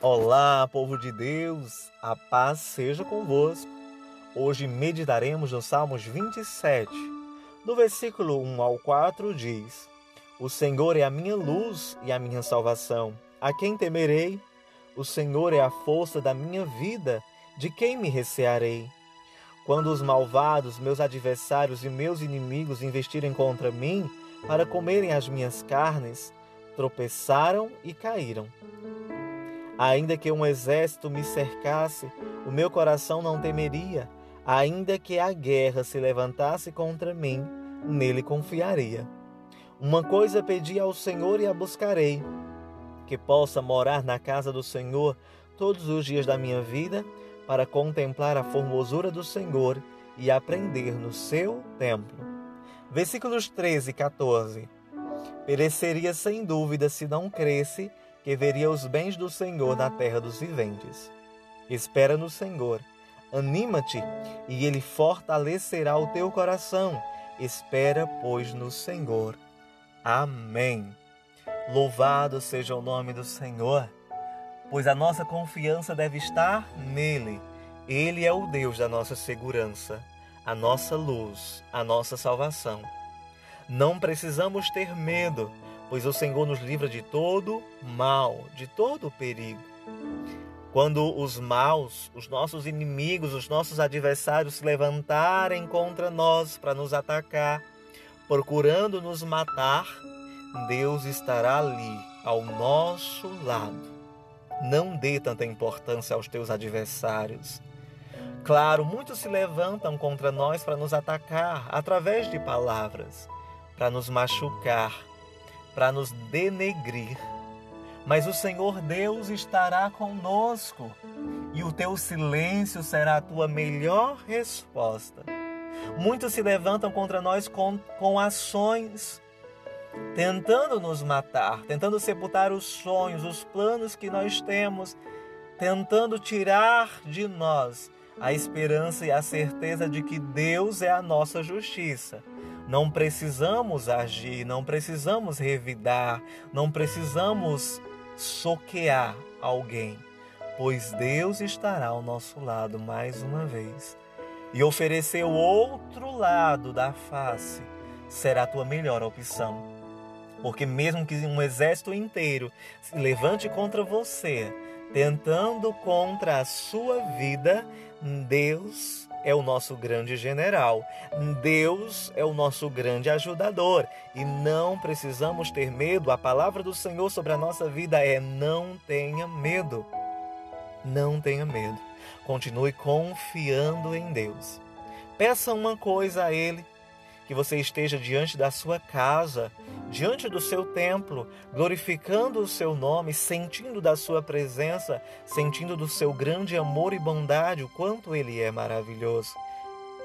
Olá, povo de Deus, a paz seja convosco. Hoje meditaremos no Salmos 27, do versículo 1 ao 4 diz: O Senhor é a minha luz e a minha salvação. A quem temerei? O Senhor é a força da minha vida, de quem me recearei? Quando os malvados, meus adversários e meus inimigos investirem contra mim para comerem as minhas carnes, tropeçaram e caíram. Ainda que um exército me cercasse, o meu coração não temeria. Ainda que a guerra se levantasse contra mim, nele confiaria. Uma coisa pedi ao Senhor e a buscarei: que possa morar na casa do Senhor todos os dias da minha vida, para contemplar a formosura do Senhor e aprender no seu templo. Versículos 13 e 14. Pereceria sem dúvida se não cresce que veria os bens do Senhor na terra dos viventes. Espera no Senhor, anima-te, e Ele fortalecerá o teu coração. Espera, pois, no Senhor. Amém. Louvado seja o nome do Senhor, pois a nossa confiança deve estar nele. Ele é o Deus da nossa segurança, a nossa luz, a nossa salvação. Não precisamos ter medo, pois o Senhor nos livra de todo mal, de todo perigo. Quando os maus, os nossos inimigos, os nossos adversários se levantarem contra nós para nos atacar, procurando nos matar, Deus estará ali, ao nosso lado. Não dê tanta importância aos teus adversários. Claro, muitos se levantam contra nós para nos atacar através de palavras, para nos machucar, para nos denegrir. Mas o Senhor Deus estará conosco e o teu silêncio será a tua melhor resposta. Muitos se levantam contra nós com, com ações, tentando nos matar, tentando sepultar os sonhos, os planos que nós temos, tentando tirar de nós a esperança e a certeza de que Deus é a nossa justiça. Não precisamos agir, não precisamos revidar, não precisamos soquear alguém, pois Deus estará ao nosso lado mais uma vez. E oferecer o outro lado da face será a tua melhor opção. Porque mesmo que um exército inteiro se levante contra você, tentando contra a sua vida, Deus é o nosso grande general. Deus é o nosso grande ajudador. E não precisamos ter medo. A palavra do Senhor sobre a nossa vida é: não tenha medo. Não tenha medo. Continue confiando em Deus. Peça uma coisa a Ele que você esteja diante da sua casa, diante do seu templo, glorificando o seu nome, sentindo da sua presença, sentindo do seu grande amor e bondade, o quanto ele é maravilhoso.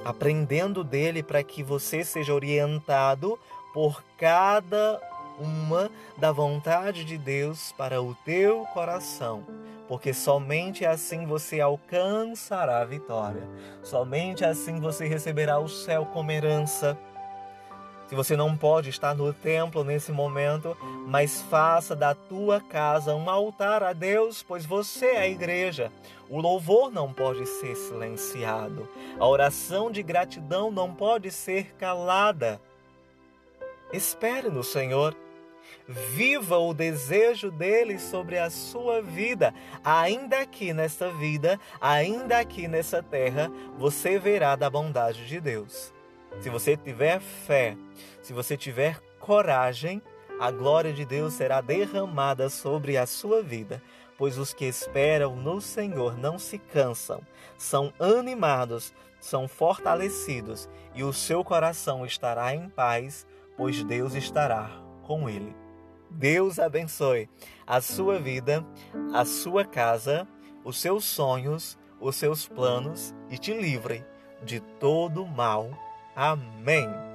Aprendendo dele para que você seja orientado por cada uma da vontade de Deus para o teu coração, porque somente assim você alcançará a vitória, somente assim você receberá o céu como herança. Se você não pode estar no templo nesse momento, mas faça da tua casa um altar a Deus, pois você é a igreja. O louvor não pode ser silenciado. A oração de gratidão não pode ser calada. Espere no Senhor. Viva o desejo dele sobre a sua vida. Ainda aqui nesta vida, ainda aqui nessa terra, você verá da bondade de Deus. Se você tiver fé, se você tiver coragem, a glória de Deus será derramada sobre a sua vida, pois os que esperam no Senhor não se cansam, são animados, são fortalecidos e o seu coração estará em paz, pois Deus estará com ele. Deus abençoe a sua vida, a sua casa, os seus sonhos, os seus planos e te livre de todo mal Amém.